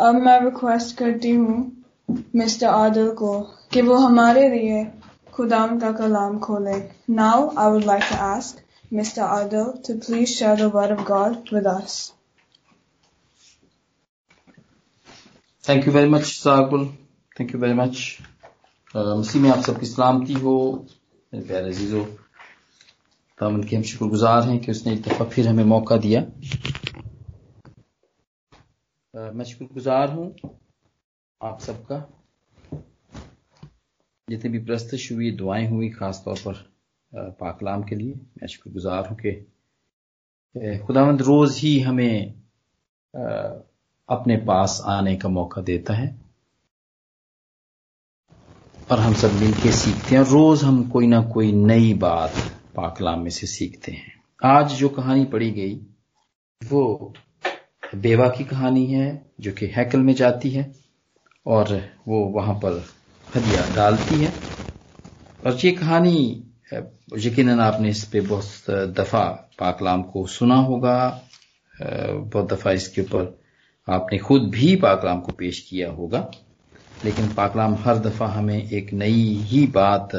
अब मैं रिक्वेस्ट करती हूँ मिस्टर आदिल को, कि वो हमारे लिए खुदाम का कलाम खोले। Now I would like to ask mister Adil to please share the word of God with us thank you very much साकुल thank you very much मसीह, में आप सबकी सलामती हो, मेरे प्यारे अजीजों। दामन के हम शुक्रगुजार हैं कि उसने एक दफ़ा फिर हमें मौका दिया। मैं शुक्रगुजार हूँ आप सबका। जितने भी प्रस्तश हुई दुआएँ हुई खास तौर पर पाकलाम के लिए, मैं शुक्रगुजार हूँ कि खुदावंद रोज ही हमें अपने पास आने का मौका देता है और हम सब मिलके सीखते हैं रोज हम कोई ना कोई नई बात पाकलाम में से सीखते हैं। आज जो कहानी पढ़ी गई, वो बेवा की कहानी है, जो कि हैकल में जाती है, और वो वहाँ पर हदिया डालती है। और ये कहानी यकीन आपने इस पे बहुत दफ़ा पाकलाम को सुना होगा। बहुत दफ़ा इसके ऊपर आपने खुद भी पाकलाम को पेश किया होगा। लेकिन पाकलाम हर दफ़ा हमें एक नई ही बात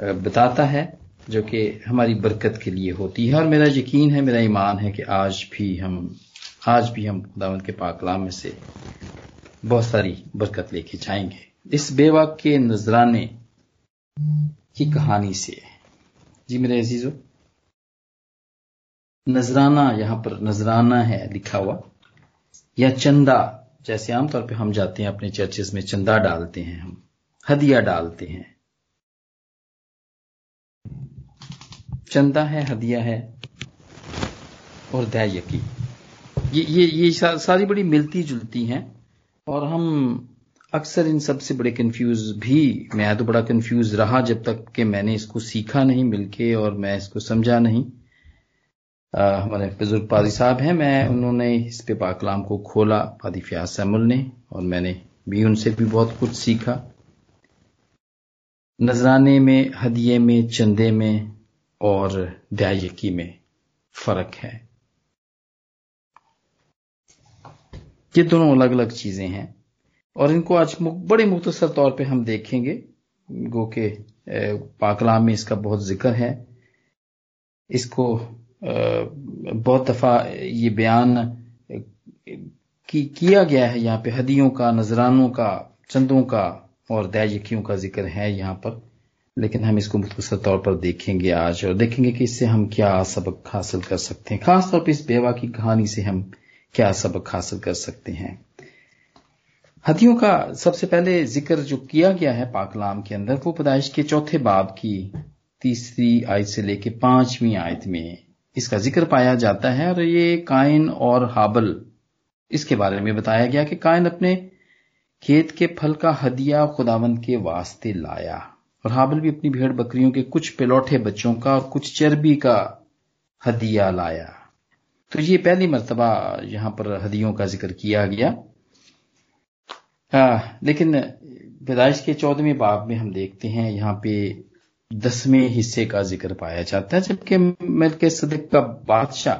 बताता है। जो कि हमारी बरकत के लिए होती है। और मेरा यकीन है, मेरा ईमान है कि आज भी हम, आज भी हम खुदावंत के पाकलाम में से बहुत सारी बरकत लेके जाएँगे। इस बेवा के नजराने की कहानी से। जी मेरे अजीजों, नजराना, यहाँ पर नजराना है लिखा हुआ। या चंदा, जैसे आमतौर पे हम जाते हैं, अपने चर्चेस में चंदा डालते हैं हम, हदिया डालते हैं। चंदा है हदिया है और दयाकी ये ये ये सारी बड़ी मिलती जुलती हैं और हम अक्सर इन सबसे बड़े कंफ्यूज भी मैं तो बड़ा कंफ्यूज रहा जब तक कि मैंने इसको सीखा नहीं मिलके और मैं इसको समझा नहीं। आ, हमारे बुज़ुर्ग पादी साहब हैं मैं उन्होंने इस पे पाकलाम को खोला पादी फ्याज सैमुल ने और मैंने भी उनसे भी बहुत कुछ सीखा। नजराने में हदिये में चंदे में और दयायकी में फ़र्क है। ये दोनों अलग अलग चीज़ें हैं और इनको आज बड़े मुख्तसर तौर पे हम देखेंगे। गो के पाकलाम में इसका बहुत ज़िक्र है। इसको बहुत दफ़ा ये बयान की, किया गया है। यहाँ पे हदियों का नजरानों का चंदों का और दयायकियों का ज़िक्र है यहाँ पर। लेकिन हम इसको मुख्तर तौर पर देखेंगे आज और देखेंगे कि इससे हम क्या सबक हासिल कर सकते हैं। खासतौर पर इस बेवा की कहानी से हम क्या सबक हासिल कर सकते हैं। हदियों का सबसे पहले ज़िक्र जो किया गया है पाकलाम के अंदर, वो पैदाइश के चौथे बाब की तीसरी आयत से लेकर पांचवी आयत में इसका ज़िक्र पाया जाता है और ये कायन और हाबल, इसके बारे में बताया गया कि कायन अपने खेत के फल का हदिया खुदावंत के वास्ते लाया। और हाबिल भी अपनी भेड़ बकरियों के कुछ पिलौठे बच्चों का और कुछ चर्बी का हदिया लाया। तो ये पहली मरतबा यहाँ पर हदियों का ज़िक्र किया गया। आ, लेकिन पैदाइश के चौदहवें बाब में हम देखते हैं यहाँ पे दसवें हिस्से का ज़िक्र पाया जाता है जबकि मिल के सदक का बादशाह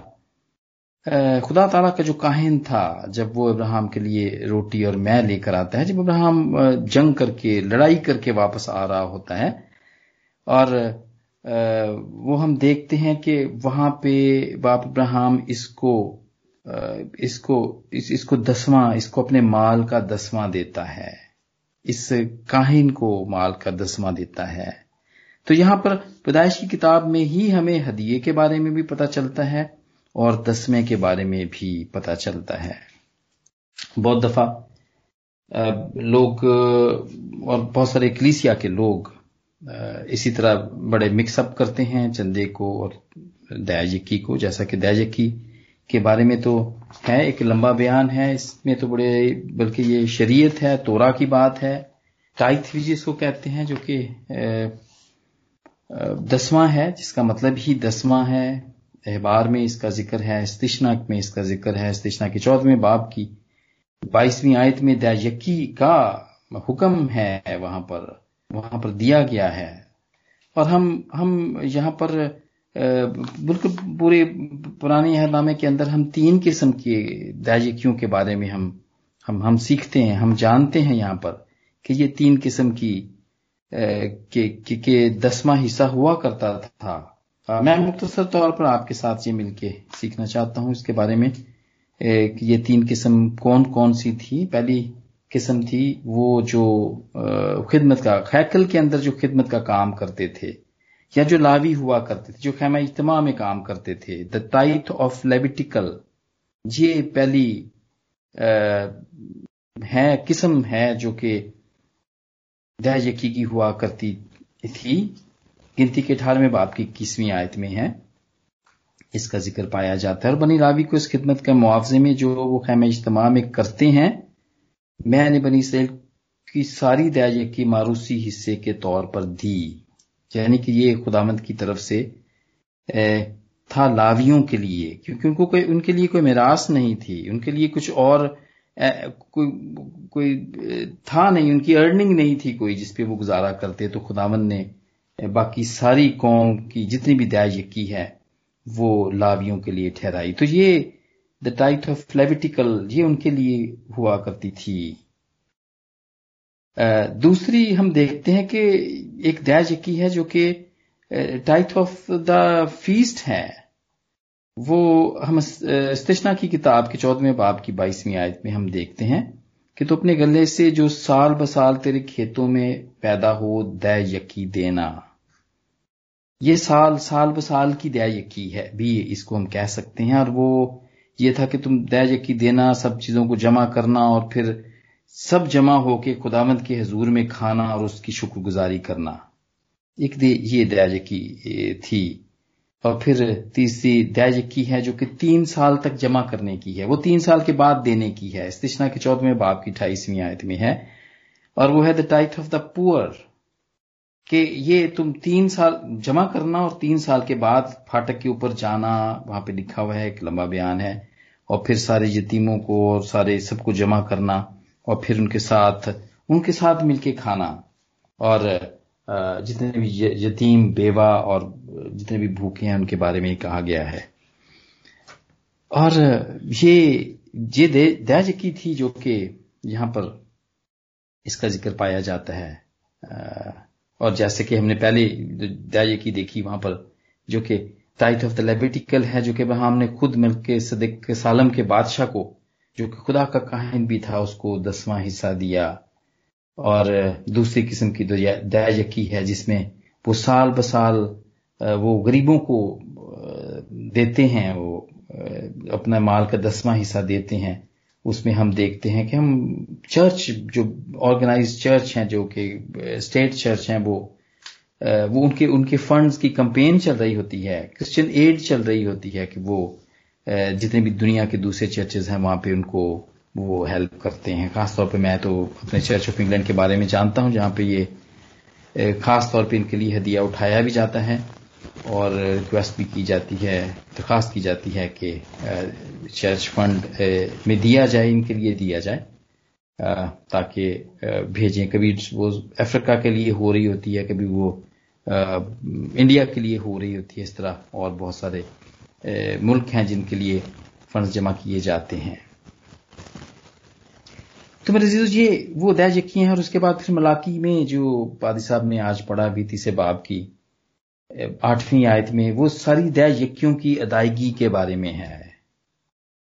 खुदा ताला का जो काहिन था जब वो अब्राहम के लिए रोटी और मैं लेकर आता है जब अब्राहम जंग करके लड़ाई करके वापस आ रहा होता है और वो हम देखते हैं कि वहाँ पे बाप अब्राहम इसको इसको इस, इसको दसवां इसको अपने माल का दसवां देता है। इस काहिन को माल का दसवां देता है। तो यहाँ पर पैदाइश की किताब में ही हमें हदिये के बारे में भी पता चलता है। और दसवें के बारे में भी पता चलता है। बहुत दफ़ा लोग, और बहुत सारे क्लीसिया के लोग इसी तरह बड़े मिक्सअप करते हैं चंदे को और दयाजकी को। जैसा कि दयाजकी के बारे में तो है, एक लंबा बयान है, इसमें तो बड़े, बल्कि ये शरीयत है, तोरा की बात है। टाइथ भी जिसको कहते हैं जो कि दसवां है, जिसका मतलब ही दसवां है। अहबार में इसका ज़िक्र है स्तिशना में इसका ज़िक्र है स्तिशना के चौदहवें बाब की बाईसवीं आयत में दयायकी का हुक्म है वहाँ पर वहाँ पर दिया गया है। और हम हम यहाँ पर बिल्कुल पूरे पुराने अहदनामे के अंदर हम तीन किस्म के दायकियों के बारे में हम हम हम सीखते हैं हम जानते हैं यहाँ पर कि ये तीन किस्म की के, के, के दसवां हिस्सा हुआ करता था। मैं मुख्तसर तौर पर आपके साथ ये मिलके सीखना चाहता हूँ इसके बारे में कि ये तीन किस्म कौन कौन सी थी? पहली किस्म थी वो जो खिदमत का खैकल के अंदर जो खिदमत का काम करते थे या जो लावी हुआ करते थे जो खैमा इज्तमा में काम करते थे द टाइट ऑफ़ लेबिटिकल ये पहली आ, है किस्म है जो कि दह यकी हुआ करती थी। गिनती के अठारहवें बाप की इक्कीसवीं आयत में है। इसका ज़िक्र पाया जाता है। और बनी रावी को इस खिदमत के मुआवजे में जो वो खैम इज्तमा में करते हैं मैंने बनी इसराइल की सारी की मारूसी हिस्से के तौर पर दी। यानी कि ये खुदामंद की तरफ़ से था लावियों के लिए। क्योंकि उनको कोई, उनके लिए कोई मिरास नहीं थी। उनके लिए कुछ और कोई कोई था नहीं। उनकी अर्निंग नहीं थी कोई जिसपे वो गुजारा करते। तो खुदावंद ने बाकी सारी कौम की जितनी भी दाय की है, वो लावियों के लिए ठहराई। तो ये द टाइट ऑफ़ फ्लेविटिकल ये उनके लिए हुआ करती थी। दूसरी हम देखते हैं कि एक दाय की है जो कि टाइट ऑफ़ द फीस्ट है। वो हम स्तिशना की किताब के चौदहवें बाब की बाईसवीं आयत में हम देखते हैं कि तो अपने गले से जो साल ब साल तेरे खेतों में पैदा हो दय यकी देना। ये साल साल ब साल की दया यकी है, भी इसको हम कह सकते हैं। और वो ये था कि तुम दया यकी देना, सब चीज़ों को जमा करना और फिर सब जमा होके खुदामंद के हजूर में खाना और उसकी शुक्रगुजारी करना। एक दे, ये दया यकी थी। और फिर तीसरी दया यकी है जो कि तीन साल तक जमा करने की है। वो तीन साल के बाद देने की है। इस्तिशना के चौदहवें बाप की अठाईसवीं आयत में है। और वो है the tight of the poor कि ये तुम तीन साल जमा करना और तीन साल के बाद फाटक के ऊपर जाना, वहाँ पे लिखा हुआ है, एक लंबा बयान है, और फिर सारे यतीमों को और सारे सबको जमा करना, और फिर उनके साथ उनके साथ मिलके खाना। और जितने भी यतीम, बेवा और जितने भी भूखे हैं, उनके बारे में कहा गया है। और ये ये दया की थी जो कि यहाँ पर इसका ज़िक्र पाया जाता है। और जैसे कि हमने पहले दया की देखी वहाँ पर, जो कि टाइट ऑफ़ द लेबिटिकल है, जो कि वहाँ हमने खुद मिलके सदिक सालम के बादशाह को, जो कि खुदा का काहिन भी था, उसको दसवां हिस्सा दिया। और दूसरी किस्म की दया यकी है, जिसमें वो साल ब साल वो गरीबों को देते हैं, वो अपना माल का दसवां हिस्सा देते हैं। उसमें हम देखते हैं कि हम चर्च, जो ऑर्गेनाइज चर्च हैं, जो कि स्टेट चर्च हैं, वो वो उनके उनके फंड्स की कंपेन चल रही होती है, क्रिश्चियन एड चल रही होती है कि वो जितने भी दुनिया के दूसरे चर्चेज हैं, वहाँ पे उनको वो हेल्प करते हैं। खासतौर पे मैं तो अपने चर्च ऑफ़ इंग्लैंड के बारे में जानता हूँ, जहाँ पे ये खास तौर पे इनके लिए हदिया उठाया भी जाता है। और रिक्वेस्ट भी की जाती है, दरखास्त की जाती है कि चर्च फंड में दिया जाए, इनके लिए दिया जाए ताकि भेजें। कभी वो अफ्रीका के लिए हो रही होती है, कभी वो इंडिया के लिए हो रही होती है, इस तरह और बहुत सारे मुल्क हैं जिनके लिए फंड जमा किए जाते हैं। तो मेरे जीजो ये वो दया यकी हैं और उसके बाद फिर मलाकी में जो पादी साहब ने आज पढ़ा बीती से बाब की आठवीं आयत में, वो सारी दया यकियों की अदायगी के बारे में है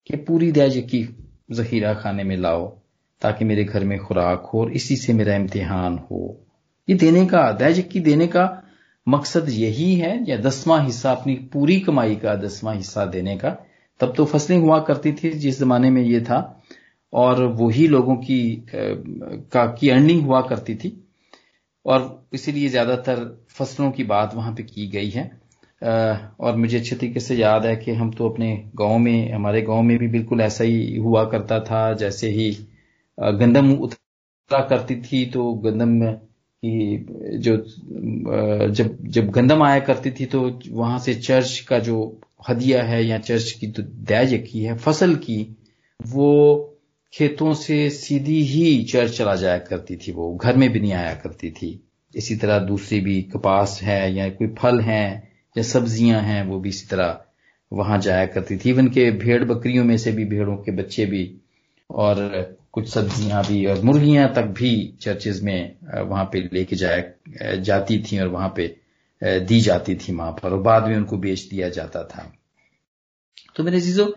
कि पूरी दया यकी जखीरा खाने में लाओ ताकि मेरे घर में खुराक हो और इसी से मेरा इम्तिहान हो। ये देने का दया यकी देने का मकसद यही है, या दसवां हिस्सा, अपनी पूरी कमाई का दसवां हिस्सा देने का। तब तो फ़सलें हुआ करती थी जिस जमाने में ये था, और वही लोगों की का, की अर्निंग हुआ करती थी। और इसीलिए ज़्यादातर फ़सलों की बात वहाँ पे की गई है। और मुझे अच्छे तरीके से याद है कि हम तो अपने गाँव में, हमारे गाँव में भी बिल्कुल ऐसा ही हुआ करता था, जैसे ही गंदम उतरा करती थी तो गंदम की जो जब जब गंदम आया करती थी तो वहाँ से चर्च का जो हदिया है या चर्च की जो दैज की है, फ़सल की, वो खेतों से सीधी ही चर्च चला जाया करती थी वो, घर में भी नहीं आया करती थी। इसी तरह दूसरी भी कपास है या कोई फल है या सब्ज़ियाँ हैं, वो भी इसी तरह वहाँ जाया करती थी। इवन के भेड़ बकरियों में से भी, भेड़ों के बच्चे भी, और कुछ सब्ज़ियाँ भी और मुर्गियाँ तक भी चर्चेज में वहाँ पे लेके जाया जाती थी और वहाँ पे दी जाती थी वहाँ पर, और बाद में उनको बेच दिया जाता था। तो मेरे चीज़ों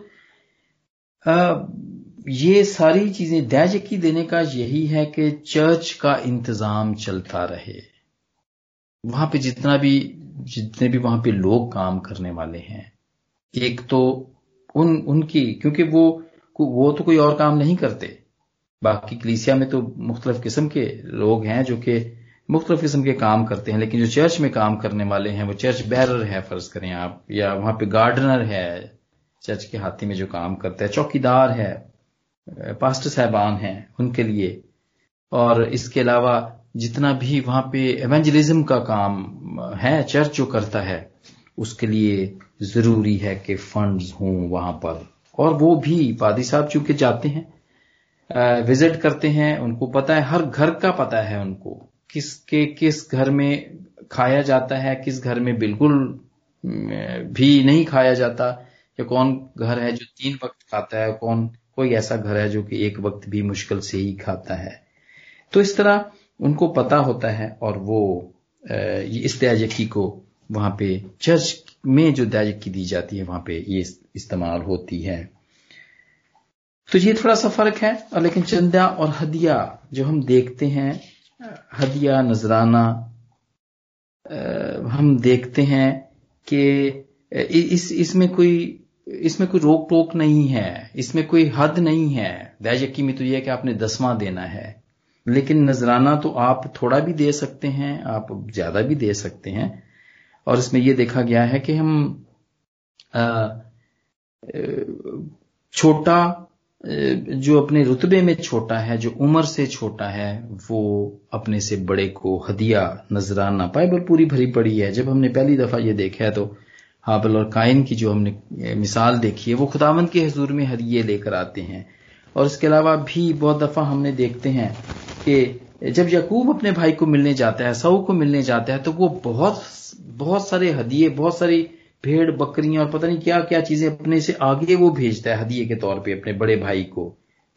ये सारी चीज़ें दैजकी देने का यही है कि चर्च का इंतज़ाम चलता रहे। वहाँ पे जितना भी, जितने भी वहाँ पे लोग काम करने वाले हैं, एक तो उन, उनकी, क्योंकि वो वो तो कोई और काम नहीं करते। बाकी कलीसिया में तो मुख्तलिफ़ किस्म के लोग हैं जो कि मुख्तलिफ़ किस्म के काम करते हैं, लेकिन जो चर्च में काम करने वाले हैं, वो चर्च बैरर है, फ़र्ज़ करें आप, या वहाँ पे गार्डनर है, चर्च के हाथी में जो काम करता है, चौकीदार है पास्टर साहबान हैं उनके लिए। और इसके अलावा जितना भी वहाँ पे एवेंजलिज्म का काम है चर्च जो करता है, उसके लिए ज़रूरी है कि फंड्स हों वहाँ पर। और वो भी पादी साहब चूँकि जाते हैं विज़िट करते हैं, उनको पता है, हर घर का पता है उनको। किसके किस घर में खाया जाता है, किस घर में बिल्कुल भी नहीं खाया जाता, या कौन घर है जो तीन वक्त खाता है, कौन कोई ऐसा घर है जो कि एक वक्त भी मुश्किल से ही खाता है। तो इस तरह उनको पता होता है और वो इस दयाजकी को वहाँ पे चर्च में जो दयाजकी दी जाती है, वहाँ पे ये इस्तेमाल होती है। तो ये थोड़ा सा फ़र्क है, और लेकिन चंदा और हदिया जो हम देखते हैं, हदिया, नजराना हम देखते हैं कि इस, इसमें कोई इसमें कोई रोक टोक नहीं है, इसमें कोई हद नहीं है। दयाजकी में तो यह है कि आपने दसवां देना है। लेकिन नजराना तो आप थोड़ा भी दे सकते हैं, आप ज़्यादा भी दे सकते हैं। और इसमें यह देखा गया है कि हम छोटा जो अपने रुतबे में छोटा है, जो उम्र से छोटा है, वो अपने से बड़े को हदिया नजराना बाइबल पूरी भरी पड़ी है। जब हमने पहली दफ़ा ये देखा है तो हाबल और कायन की जो हमने मिसाल देखी है, वो खुदावंत के हजूर में हदिये लेकर आते हैं। और इसके अलावा भी बहुत दफ़ा हमने देखते हैं कि जब यकूब अपने भाई को मिलने जाता है सऊ को मिलने जाता है तो वो बहुत बहुत सारे हदिये, बहुत सारी भेड़ बकरियाँ और पता नहीं क्या क्या चीज़ें अपने से आगे वो भेजता है, हदिये के तौर पे अपने बड़े भाई को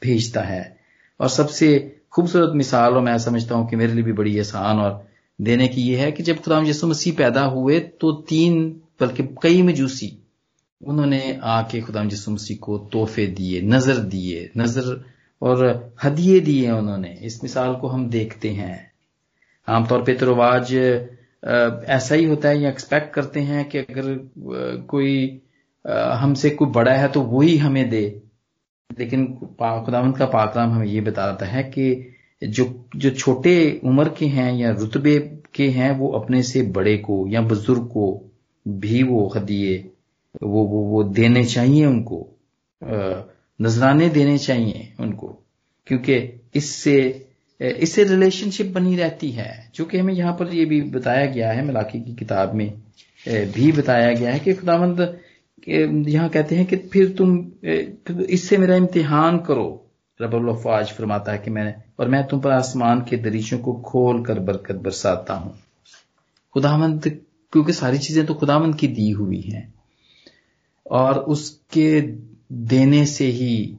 भेजता है। और सबसे खूबसूरत मिसाल, और मैं समझता हूँ कि मेरे लिए भी बड़ी आसान और देने की यह है कि जब खुदाम यसु मसीह पैदा हुए तो तीन बल्कि कई मजूसी, उन्होंने आके खुदा यसु मसीह को तोहफे दिए, नज़र दिए, नज़र और हदिये दिए उन्होंने। इस मिसाल को हम देखते हैं। आमतौर पर तो रवाज ऐसा ही होता है या एक्सपेक्ट करते हैं कि अगर कोई हमसे कोई बड़ा है तो वही हमें दे। लेकिन खुदावंत का पाकलाम हमें ये बताता है कि जो जो छोटे उम्र के हैं या रुतबे के हैं वो अपने से बड़े को या बुज़ुर्ग को भी वो हदिये वो वो वो देने चाहिए उनको नजराने देने चाहिए उनको, क्योंकि इससे इससे रिलेशनशिप बनी रहती है। जो कि हमें यहाँ पर ये भी बताया गया है, मलाकी की किताब में भी बताया गया है कि खुदावंद यहाँ कहते हैं कि फिर तुम इससे मेरा इम्तिहान करो। रबाज फरमाता है कि मैं, और मैं तुम पर आसमान के दरीचों को खोल कर बरकत बरसाता हूँ। खुदावंद क्योंकि सारी चीज़ें तो खुदावंद की दी हुई हैं। और उसके देने से ही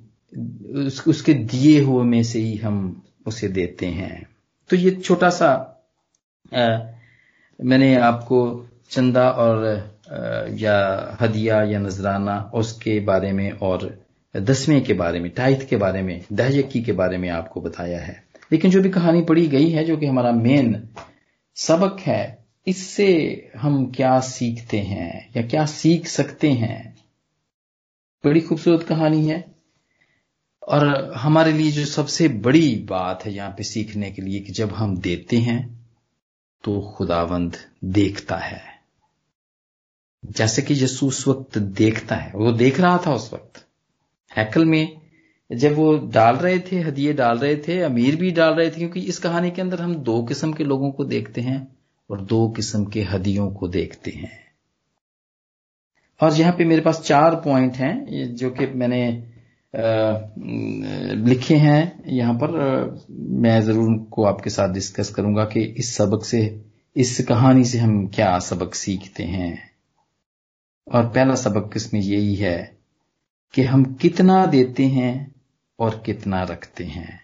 उसके दिए हुए में से ही हम उसे देते हैं। तो ये छोटा सा आ, मैंने आपको चंदा और आ, या हदिया या नजराना उसके बारे में और दसवें के बारे में टाइथ के बारे में दहजकी के बारे में आपको बताया है। लेकिन जो भी कहानी पढ़ी गई है जो कि हमारा मेन सबक है इससे हम क्या सीखते हैं या क्या सीख सकते हैं? बड़ी खूबसूरत कहानी है। और हमारे लिए जो सबसे बड़ी बात है यहाँ पे सीखने के लिए कि जब हम देते हैं तो खुदावंद देखता है। जैसे कि यसु उस वक्त देखता है। वो देख रहा था उस वक्त। हैकल में जब वो डाल रहे थे, हदिये डाल रहे थे, अमीर भी डाल रहे थे, क्योंकि इस कहानी के अंदर हम दो किस्म के लोगों को देखते हैं। और दो किस्म के हदियों को देखते हैं। और यहाँ पे मेरे पास चार पॉइंट हैं जो कि मैंने लिखे हैं। यहाँ पर मैं ज़रूर उनको आपके साथ डिस्कस करूँगा कि इस सबक से, इस कहानी से हम क्या सबक सीखते हैं। और पहला सबक इसमें यही है कि हम कितना देते हैं और कितना रखते हैं।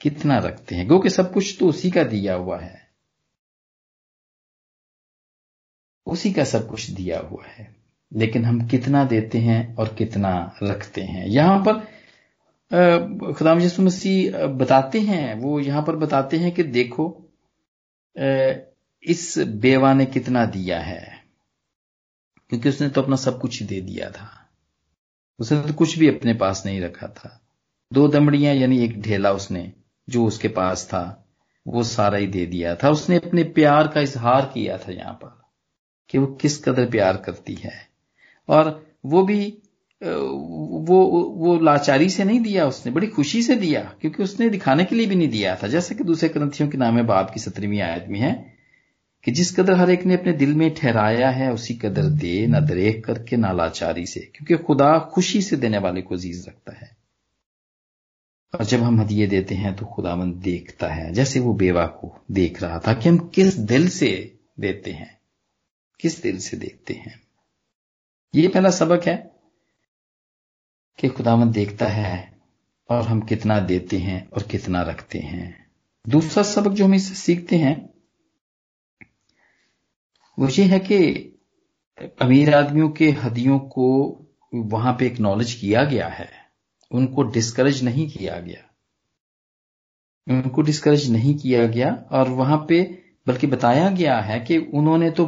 कितना रखते हैं। गो कि सब कुछ तो उसी का दिया हुआ है। उसी का सब कुछ दिया हुआ है। लेकिन हम कितना देते हैं और कितना रखते हैं। यहाँ पर खुदाम यसु मसीह बताते हैं, वो यहाँ पर बताते हैं कि देखो इस बेवा ने कितना दिया है। क्योंकि उसने तो अपना सब कुछ दे दिया था। उसने तो कुछ भी अपने पास नहीं रखा था। दो दमड़ियाँ यानी एक ढेला उसने, जो उसके पास था, वो सारा ही दे दिया था। उसने अपने प्यार का इजहार किया था यहाँ पर। कि वो किस कदर प्यार करती है। और वो भी वो वो लाचारी से नहीं दिया उसने, बड़ी खुशी से दिया, क्योंकि उसने दिखाने के लिए भी नहीं दिया था। जैसे कि दूसरे ग्रंथियों के नाम है, बाप की सत्रहवीं आयत में है, कि जिस कदर हर एक ने अपने दिल में ठहराया है, उसी कदर दे, न दरेख करके, ना लाचारी से, क्योंकि खुदा खुशी से देने वाले को अज़ीज़ रखता है। और जब हम हदिये देते हैं तो खुदावंद देखता है, जैसे वो बेवा को देख रहा था कि हम किस दिल से देते हैं। किस दिल से देखते हैं? ये पहला सबक है कि खुदावंद देखता है और हम कितना देते हैं और कितना रखते हैं। दूसरा सबक जो हम इससे सीखते हैं, वो ये है कि अमीर आदमियों के हदियों को वहाँ पे एक्नॉलेज किया गया है। उनको डिस्करेज नहीं किया गया। उनको डिस्करेज नहीं किया गया और वहाँ पे बल्कि बताया गया है कि उन्होंने तो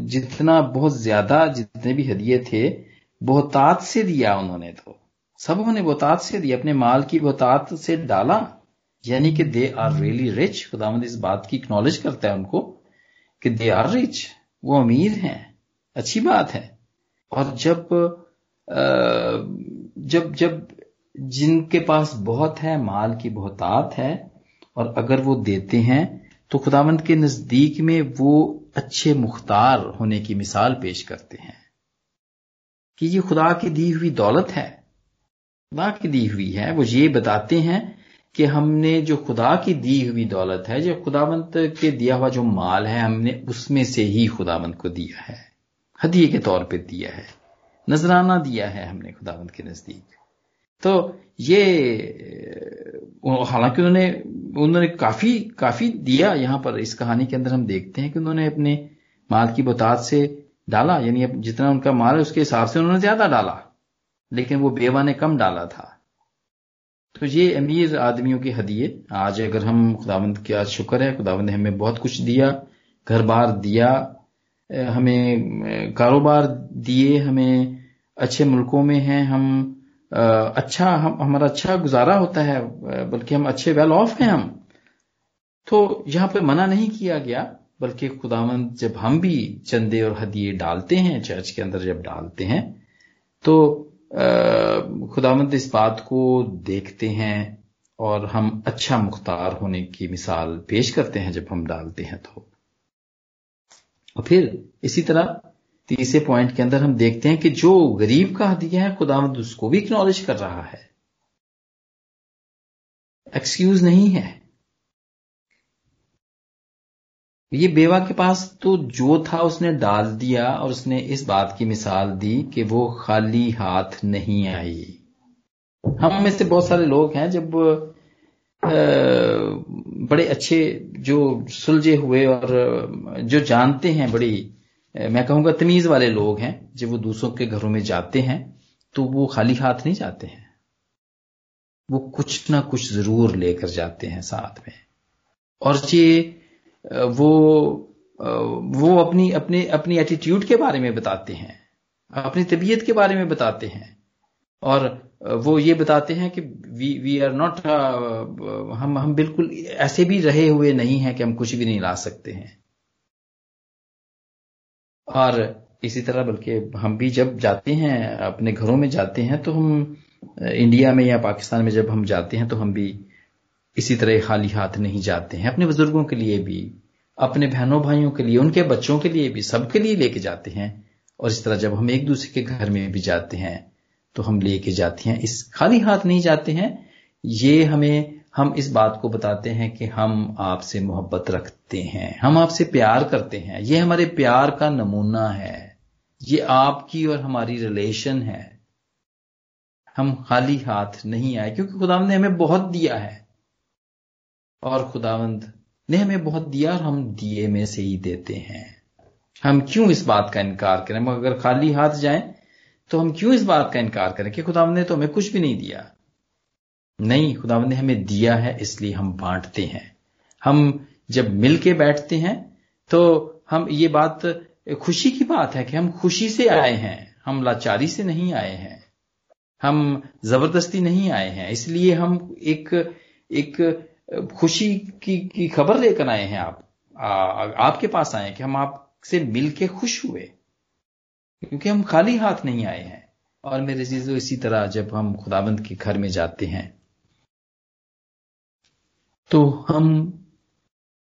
जितना बहुत ज़्यादा जितने भी हदिये थे, बहुतात से दिया उन्होंने तो। सब उन्होंने बहुतात से दिया, अपने माल की बहुतात से डाला। यानी कि दे आर रियली रिच खुदामद इस बात की एक्नॉलेज करता है उनको कि दे आर रिच वो अमीर हैं। अच्छी बात है। और जब जब जब जिनके पास बहुत है, माल की बहुतात है, और अगर वो देते हैं तो खुदावंद के नज़दीक में वो अच्छे मुख्तार होने की मिसाल पेश करते हैं कि ये खुदा की दी हुई दौलत है, खुदा की दी हुई है। वो ये बताते हैं कि हमने जो खुदा की दी हुई दौलत है, जो खुदावंत के दिया हुआ जो माल है, हमने उसमें से ही खुदावंत को दिया है। हदिये के तौर पे दिया है। नजराना दिया है हमने खुदावंत के नज़दीक। तो ये हालाँकि उन्होंने उन्होंने काफ़ी काफ़ी दिया यहाँ पर। इस कहानी के अंदर हम देखते हैं कि उन्होंने अपने माल की बतात से डाला, यानी जितना उनका माल है उसके हिसाब से उन्होंने ज़्यादा डाला, लेकिन वो बेवा ने कम डाला था। तो ये अमीर आदमियों के हदिये। आज अगर हम, खुदावंद के आज शुक्र है, खुदावंद ने हमें बहुत कुछ दिया घर बार दिया हमें कारोबार दिए, हमें अच्छे मुल्कों में हैं, हम अच्छा हम, हमारा अच्छा गुजारा होता है, बल्कि हम अच्छे वेल ऑफ़ हैं हम। तो यहाँ पे मना नहीं किया गया, बल्कि खुदावंद जब हम भी चंदे और हदिये डालते हैं, चर्च के अंदर जब डालते हैं तो खुदावंद इस बात को देखते हैं और हम अच्छा मुख्तार होने की मिसाल पेश करते हैं जब हम डालते हैं तो और फिर इसी तरह तीसरे पॉइंट के अंदर हम देखते हैं कि जो गरीब का हदिया है, खुदावंद उसको भी एक्नॉलेज कर रहा है। एक्सक्यूज नहीं है। ये बेवा के पास तो जो था उसने डाल दिया और उसने इस बात की मिसाल दी कि वो खाली हाथ नहीं आई। हम में से बहुत सारे लोग हैं जब बड़े अच्छे जो सुलझे हुए और जो जानते हैं बड़ी मैं कहूँगा तमीज वाले लोग हैं, जब वो दूसरों के घरों में जाते हैं तो वो खाली हाथ नहीं जाते हैं। वो कुछ ना कुछ ज़रूर लेकर जाते हैं साथ में। और ये वो वो अपनी, अपने, अपनी एटीट्यूड के बारे में बताते हैं, अपनी तबीयत के बारे में बताते हैं। और वो ये बताते हैं कि वी वी आर नॉट हम हम बिल्कुल ऐसे भी रहे हुए नहीं हैं कि हम कुछ भी नहीं ला सकते हैं। और इसी तरह बल्कि हम भी जब जाते हैं, अपने घरों में जाते हैं तो हम, इंडिया में या पाकिस्तान में जब हम जाते हैं तो हम भी इसी तरह खाली हाथ नहीं जाते हैं। अपने बुज़ुर्गों के लिए भी, अपने बहनों भाइयों के लिए, उनके बच्चों के लिए भी, सबके लिए लेके जाते हैं। और इस तरह जब हम एक दूसरे के घर में भी जाते हैं तो हम लेके जाते हैं। इस खाली हाथ नहीं जाते हैं, ये हमें हम इस बात को बताते हैं कि हम आपसे मोहब्बत रखते हैं, हम आपसे प्यार करते हैं। ये हमारे प्यार का नमूना है। ये आपकी और हमारी रिलेशन है। हम खाली हाथ नहीं आए, क्योंकि खुदावंद ने हमें बहुत दिया है। और खुदावंद ने हमें बहुत दिया और हम दिए में से ही देते हैं। हम क्यों इस बात का इनकार करें? अगर खाली हाथ जाएँ तो हम क्यों इस बात का इनकार करें कि खुदावंद ने तो हमें कुछ भी नहीं दिया? नहीं खुदावंद ने हमें दिया है इसलिए हम बांटते हैं। हम जब मिल के बैठते हैं तो हम ये बात खुशी की बात है कि हम खुशी से आए हैं। हम लाचारी से नहीं आए हैं। हम ज़बरदस्ती नहीं आए हैं। इसलिए हम एक एक खुशी की, की खबर लेकर आए हैं आप आ, आपके पास आए कि हम आपसे मिलके खुश हुए। क्योंकि हम खाली हाथ नहीं आए हैं। और मेरे चीज़ों इसी तरह जब हम खुदाबंद के घर में जाते हैं तो हम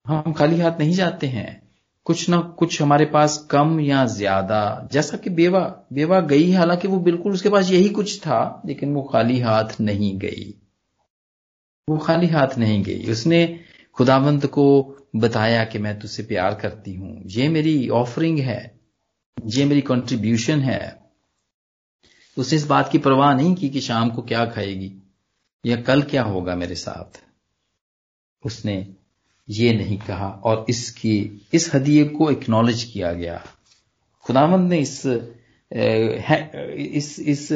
हम खाली हाथ नहीं जाते हैं। कुछ ना कुछ हमारे पास कम या ज़्यादा। जैसा कि बेवा बेवा गई, हालाँकि वो बिल्कुल उसके पास यही कुछ था, लेकिन वो खाली हाथ नहीं गई। वो खाली हाथ नहीं गई। उसने खुदाबंद को बताया कि मैं तुझसे प्यार करती हूँ। ये मेरी ऑफरिंग है। ये मेरी कंट्रीब्यूशन है। उसने इस बात की परवाह नहीं की कि शाम को क्या खाएगी या कल क्या होगा मेरे साथ। उसने ये नहीं कहा और इसकी, इस हदिये को एक्नॉलेज किया गया। खुदामंद ने इस इस इस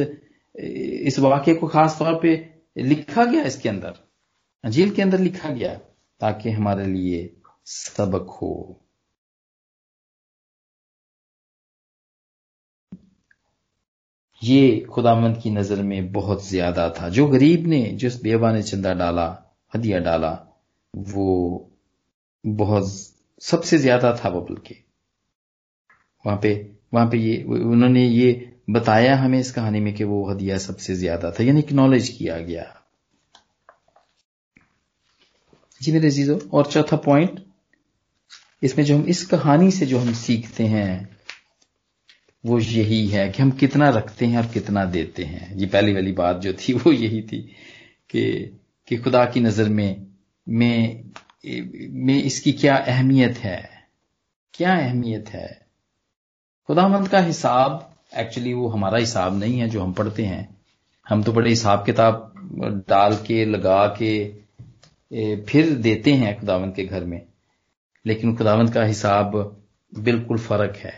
इस वाक्य को खास तौर पे लिखा गया इसके अंदर। अंजील के अंदर लिखा गया, ताकि हमारे लिए सबक हो। ये खुदामंद की नज़र में बहुत ज़्यादा था। जो गरीब ने जिस बेवा ने चंदा डाला, हदिया डाला वो बहुत सबसे ज़्यादा था वो बल्कि वहाँ पे वहाँ पे ये, उन्होंने ये बताया हमें इस कहानी में कि वो हदिया सबसे ज़्यादा था, यानी नॉलेज किया गया। जी मेरे जीजो और चौथा पॉइंट इसमें जो हम, इस कहानी से जो हम सीखते हैं, वो यही है कि हम कितना रखते हैं और कितना देते हैं। ये पहली वाली बात जो थी, वो यही थी कि कि खुदा की नज़र में में में इसकी क्या अहमियत है? क्या अहमियत है? खुदामंद का हिसाब एक्चुअली वो हमारा हिसाब नहीं है जो हम पढ़ते हैं। हम तो बड़े हिसाब किताब डाल के, लगा के फिर देते हैं खुदावंत के घर में। लेकिन खुदावंत का हिसाब बिल्कुल फ़र्क है।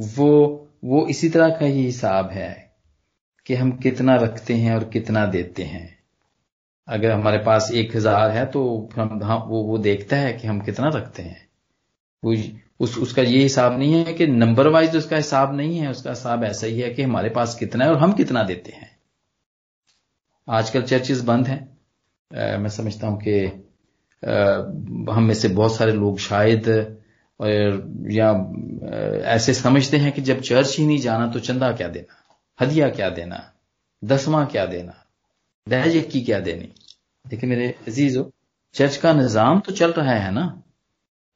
वो वो इसी तरह का ही हिसाब है कि हम कितना रखते हैं और कितना देते हैं। अगर हमारे पास एक हज़ार है तो हम हाँ, वो वो देखता है कि हम कितना रखते हैं। वो उस उसका ये हिसाब नहीं है कि नंबर वाइज उसका हिसाब नहीं है उसका हिसाब ऐसा ही है कि हमारे पास कितना है और हम कितना देते हैं। आजकल चर्चेस बंद हैं। मैं समझता हूँ कि हम में से बहुत सारे लोग शायद और या ऐसे समझते हैं कि जब चर्च ही नहीं जाना तो चंदा क्या देना? हदिया क्या देना? दसवां क्या देना? दहज की क्या देनी? देखिए मेरे अज़ीज़ हो चर्च का निज़ाम तो चल रहा है ना?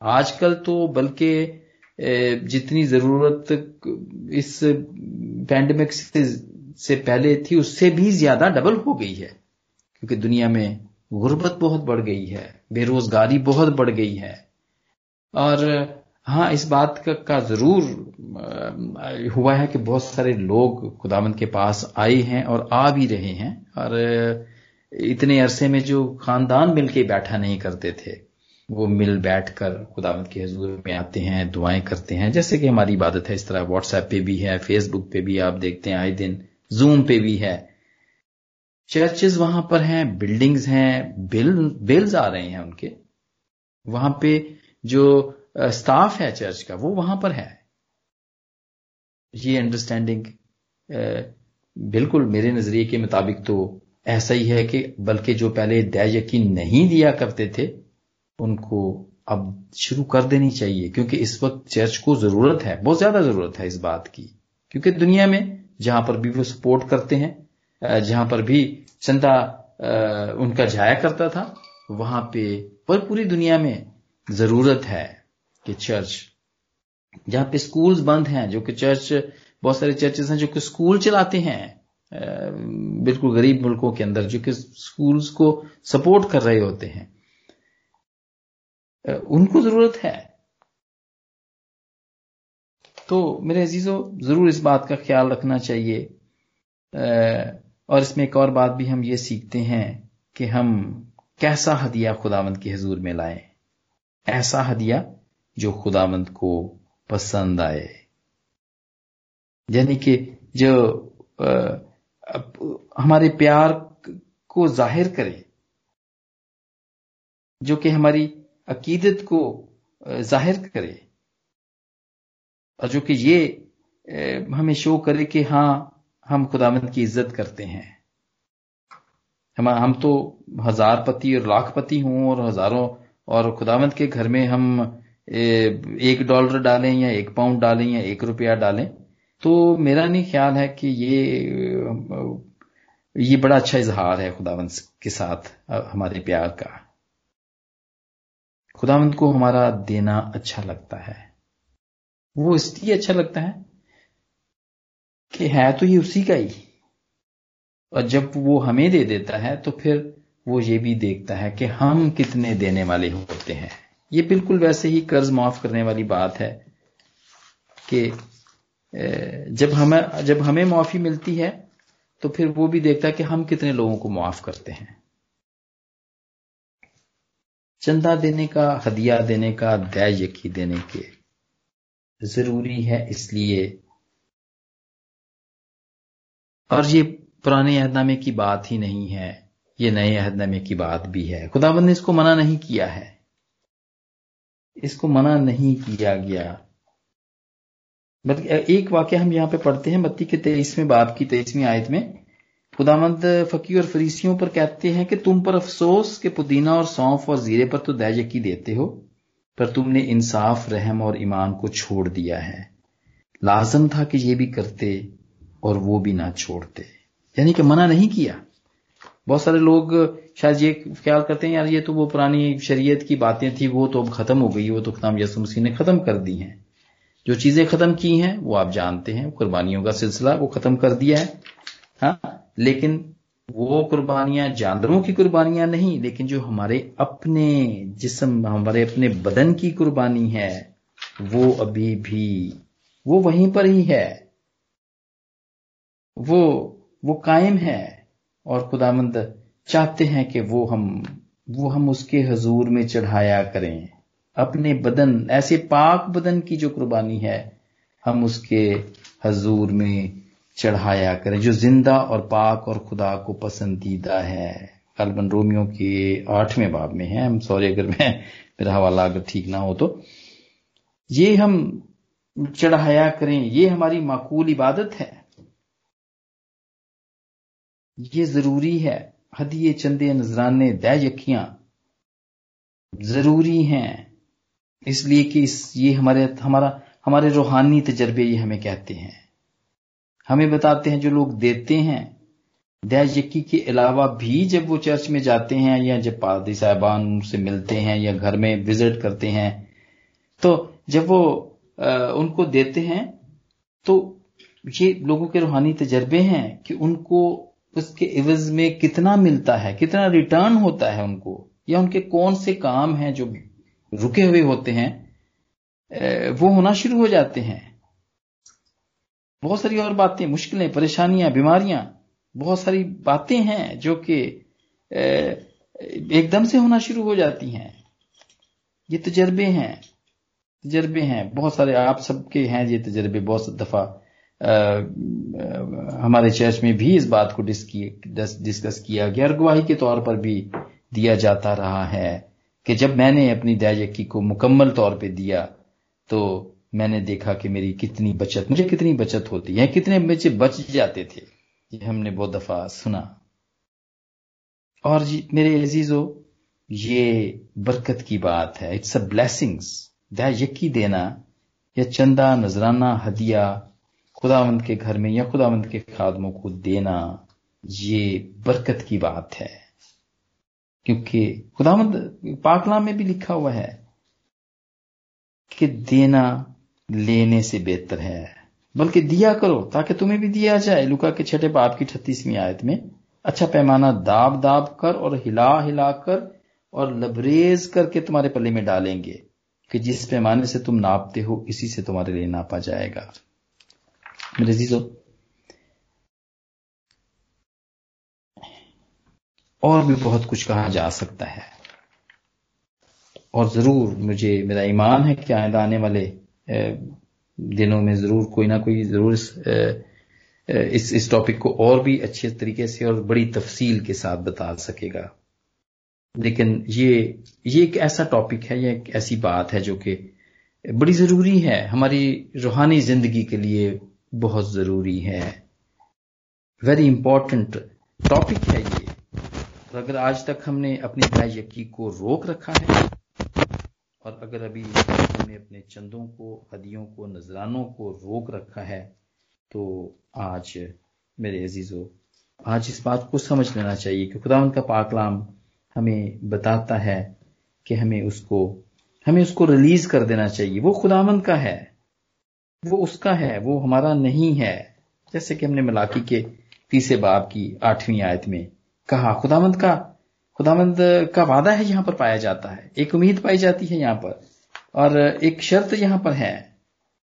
आजकल तो बल्कि जितनी ज़रूरत इस पैंडमिक से, से पहले थी उससे भी ज़्यादा डबल हो गई है। क्योंकि दुनिया में गुर्बत बहुत बढ़ गई है बेरोजगारी बहुत बढ़ गई है। और हाँ इस बात का, का ज़रूर हुआ है कि बहुत सारे लोग खुदावंत के पास आए हैं और आ भी रहे हैं और इतने अरसे में जो खानदान मिलके बैठा नहीं करते थे वो मिल बैठ कर खुदावंत के हजूर में आते हैं दुआएँ करते हैं। जैसे कि हमारी इबादत है इस तरह व्हाट्सएप पे भी है फेसबुक पे भी आप देखते हैं आए दिन जूम पे भी है। चर्चेज वहाँ पर हैं बिल्डिंग्स हैं बिल बिल्स आ रहे हैं उनके। वहाँ पे जो स्टाफ है चर्च का, वो वहाँ पर है। ये अंडरस्टैंडिंग बिल्कुल मेरे नज़रिए के मुताबिक तो ऐसा ही है कि बल्कि जो पहले दया यकीन नहीं दिया करते थे, उनको अब शुरू कर देनी चाहिए, क्योंकि इस वक्त चर्च को ज़रूरत है, बहुत ज़्यादा ज़रूरत है इस बात की। क्योंकि दुनिया में जहाँ पर भी वो सपोर्ट करते हैं जहाँ पर भी चंदा उनका जाया करता था, वहाँ पर पूरी दुनिया में ज़रूरत है। कि चर्च जहाँ पे स्कूल्स बंद हैं, जो कि चर्च बहुत सारे चर्चेस हैं जो कि स्कूल चलाते हैं बिल्कुल गरीब मुल्कों के अंदर, जो कि स्कूल्स को सपोर्ट कर रहे होते हैं। उनको ज़रूरत है। तो मेरे अजीजों, ज़रूर इस बात का ख्याल रखना चाहिए। और इसमें एक और बात भी हम ये सीखते हैं कि हम कैसा हदिया खुदावंद के हजूर में लाएँ। ऐसा हदिया जो खुदामंद को पसंद आए। यानी कि जो हमारे प्यार को ज़ाहिर करे, जो कि हमारी अकीदत को ज़ाहिर करे, और जो कि ये हमें शो करे कि हाँ हम खुदामंद की इज़्ज़त करते हैं। हम हम तो हज़ार पति और लाख पति हों और हज़ारों, और खुदामंद के घर में हम एक डॉलर डालें या एक पाउंड डालें या एक रुपया डालें। तो मेरा नहीं ख्याल है कि ये ये बड़ा अच्छा इजहार है खुदावंत के साथ हमारे प्यार का। खुदावंत को हमारा देना अच्छा लगता है। वो इसलिए अच्छा लगता है कि है तो ये उसी का ही। और जब वो हमें दे देता है तो फिर वो ये भी देखता है कि हम कितने देने वाले होते हैं। ये बिल्कुल वैसे ही कर्ज माफ़ करने वाली बात है कि जब हमें जब हमें माफ़ी मिलती है तो फिर वो भी देखता है कि हम कितने लोगों को माफ़ करते हैं। चंदा देने का, हदिया देने का, दया यकी देने के ज़रूरी है इसलिए। और ये पुराने अहदनामे की बात ही नहीं है, ये नए अहदनामे की बात भी है। खुदाबंद ने इसको मना नहीं किया है। इसको मना नहीं किया गया। एक वाक्य हम यहाँ पे पढ़ते हैं बत्ती के तेईसवें बाब की, तेईसवीं आयत में। खुदामंद फकी और फरीसियों पर कहते हैं कि तुम पर अफसोस के पुदीना और सौंफ और जीरे पर तो दैजकी देते हो, पर तुमने इंसाफ, रहम और ईमान को छोड़ दिया है। लाजम था कि ये भी करते और वो भी ना छोड़ते। यानी कि मना नहीं किया। बहुत सारे लोग शायद ये ख्याल करते हैं, यार ये तो वो पुरानी शरीयत की बातें थी, वो तो अब खत्म हो गई, वो तो खुदाम यसु मसीह ने खत्म कर दी हैं। जो चीज़ें खत्म की हैं, वो आप जानते हैं कुर्बानियों का सिलसिला वो खत्म कर दिया है। हाँ लेकिन वो कुर्बानियाँ जानवरों की कुर्बानियाँ नहीं, लेकिन जो हमारे अपने जिसम, हमारे अपने बदन की कुर्बानी है, वो अभी भी, वो वहीं पर ही है। वो वो कायम है, और खुदामंद चाहते हैं कि वो हम वो हम उसके हजूर में चढ़ाया करें। अपने बदन, ऐसे पाक बदन की जो कुर्बानी है, हम उसके हजूर में चढ़ाया करें, जो ज़िंदा और पाक और खुदा को पसंदीदा है। कलबन रोमियो के आठवें बाब में है। हम सॉरी, अगर मैं, मेरा हवाला अगर ठीक ना हो तो। ये हम चढ़ाया करें, ये हमारी माकूल इबादत है। ये ज़रूरी है। हदिये चंदे नजराने दय यकियाँ ज़रूरी हैं। इसलिए कि इस ये हमारे हमारा हमारे रूहानी तजर्बे ये हमें कहते हैं। हमें बताते हैं जो लोग देते हैं। दया यकी के अलावा भी जब वो चर्च में जाते हैं या जब पादी साहबान उनसे मिलते हैं या घर में विज़िट करते हैं तो जब वो आ, उनको देते हैं तो ये लोगों के रूहानी तजर्बे हैं कि उनको उसके इवज में कितना मिलता है, कितना रिटर्न होता है उनको? या उनके कौन से काम हैं जो रुके हुए होते हैं? वो होना शुरू हो जाते हैं। बहुत सारी और बातें, मुश्किलें, परेशानियाँ, बीमारियाँ, बहुत सारी बातें हैं जो कि एकदम से होना शुरू हो जाती हैं। ये तजर्बे हैं तजर्बे हैं। बहुत सारे आप सबके हैं ये तजर्बे, बहुत दफ़ा हमारे चर्च में भी इस बात को डिस्कस किया गया और गवाही के तौर पर भी दिया जाता रहा है कि जब मैंने अपनी दयाकी को मुकम्मल तौर पे दिया तो मैंने देखा कि मेरी कितनी बचत, मुझे कितनी बचत होती है, कितने बच्चे बच जाते थे, ये हमने बहुत दफ़ा सुना। और मेरे अजीजो, ये बरकत की बात है, इट्स अ ब्लेसिंग्स दया यकी देना, या चंदा नजराना हदिया खुदावंद के घर में या खुदावंद के खादमों को देना ये बरकत की बात है। क्योंकि खुदावंद पाकला में भी लिखा हुआ है कि देना लेने से बेहतर है। बल्कि दिया करो, ताकि तुम्हें भी दिया जाए। लुका के छठे बाप की छत्तीसवीं आयत में अच्छा पैमाना दाब दाब कर और हिला हिला कर और लबरेज करके तुम्हारे पल्ले में डालेंगे, कि जिस पैमाने से तुम नापते हो, इसी से तुम्हारे लिए नापा जाएगा। मेरे जीजो और भी बहुत कुछ कहा जा सकता है। और ज़रूर मुझे मेरा ईमान है कि आइंदा आने वाले दिनों में ज़रूर कोई ना कोई ज़रूर इस इस, इस टॉपिक को और भी अच्छे तरीके से और बड़ी तफसील के साथ बता सकेगा। लेकिन ये ये एक ऐसा टॉपिक है ये एक ऐसी बात है जो कि बड़ी ज़रूरी है हमारी रूहानी ज़िंदगी के लिए बहुत ज़रूरी है। वेरी इंपॉर्टेंट टॉपिक है ये। और अगर आज तक हमने अपनी यकी को रोक रखा है, और अगर अभी हमने अपने चंदों को, हदियों को, नजरानों को रोक रखा है तो आज मेरे अजीजों, आज इस बात को समझ लेना चाहिए कि खुदा का पाकलाम हमें बताता है कि हमें उसको हमें उसको रिलीज़ कर देना चाहिए। वो खुदामंद का है। वो उसका है, वो हमारा नहीं है। जैसे कि हमने मलाकी के तीसरे बाब की आठवीं आयत में कहा खुदावंत का खुदावंत का वादा है यहाँ पर पाया जाता है। एक उम्मीद पाई जाती है यहाँ पर और एक शर्त यहाँ पर है।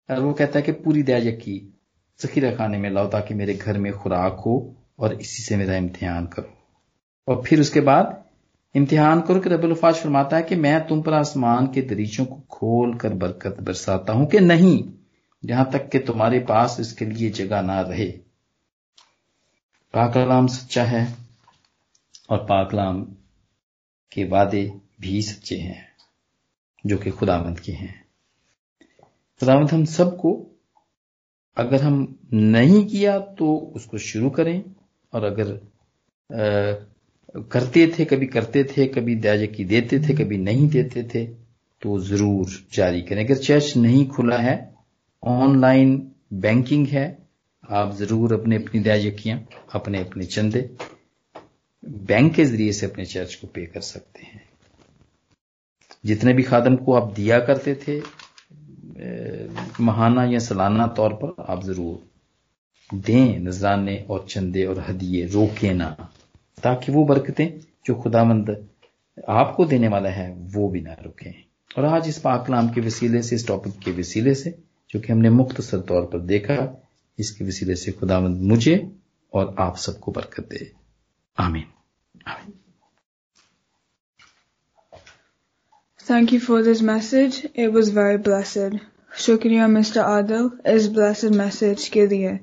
और वो कहता है कि पूरी दया यकी, जखीरा खाने में लाओ ताकि मेरे घर में खुराक हो और इसी से मेरा इम्तिहान करो। और फिर उसके बाद इम्तिहान करो कि रबुल फरमाता है कि मैं तुम पर आसमान के दरीचों को खोल कर बरकत बरसाता हूँ कि नहीं। जहाँ तक कि तुम्हारे पास इसके लिए जगह ना रहे। पाकलाम सच्चा है और पाकलाम के वादे भी सच्चे हैं जो कि खुदावंत के हैं। खुदावंत हम सबको अगर हम नहीं किया तो उसको शुरू करें और अगर आ, करते थे कभी करते थे कभी दयाजे की देते थे कभी नहीं देते थे तो ज़रूर जारी करें। अगर चर्च नहीं खुला है ऑनलाइन बैंकिंग है। आप ज़रूर अपने अपनी दयाजकियाँ अपने अपने चंदे बैंक के ज़रिए से अपने चर्च को पे कर सकते हैं। जितने भी खादम को आप दिया करते थे महाना या सालाना तौर पर आप ज़रूर दें, नजराने और चंदे और हदिये रोके ना, ताकि वो बरकतें जो खुदामंद आपको देने वाला है, वो भी ना रुके। और आज इस पाकलाम के वसीले से, इस टॉपिक के वसीले से क्योंकि हमने मुख्तसर तौर पर देखा, इसके वसीले से खुदावंद मुझे और आप सबको बरकत दे। आमीन। Thank you for this message it was very blessed शुक्रिया, मिस्टर आदव इस ब्लेस्ड मैसेज के लिए।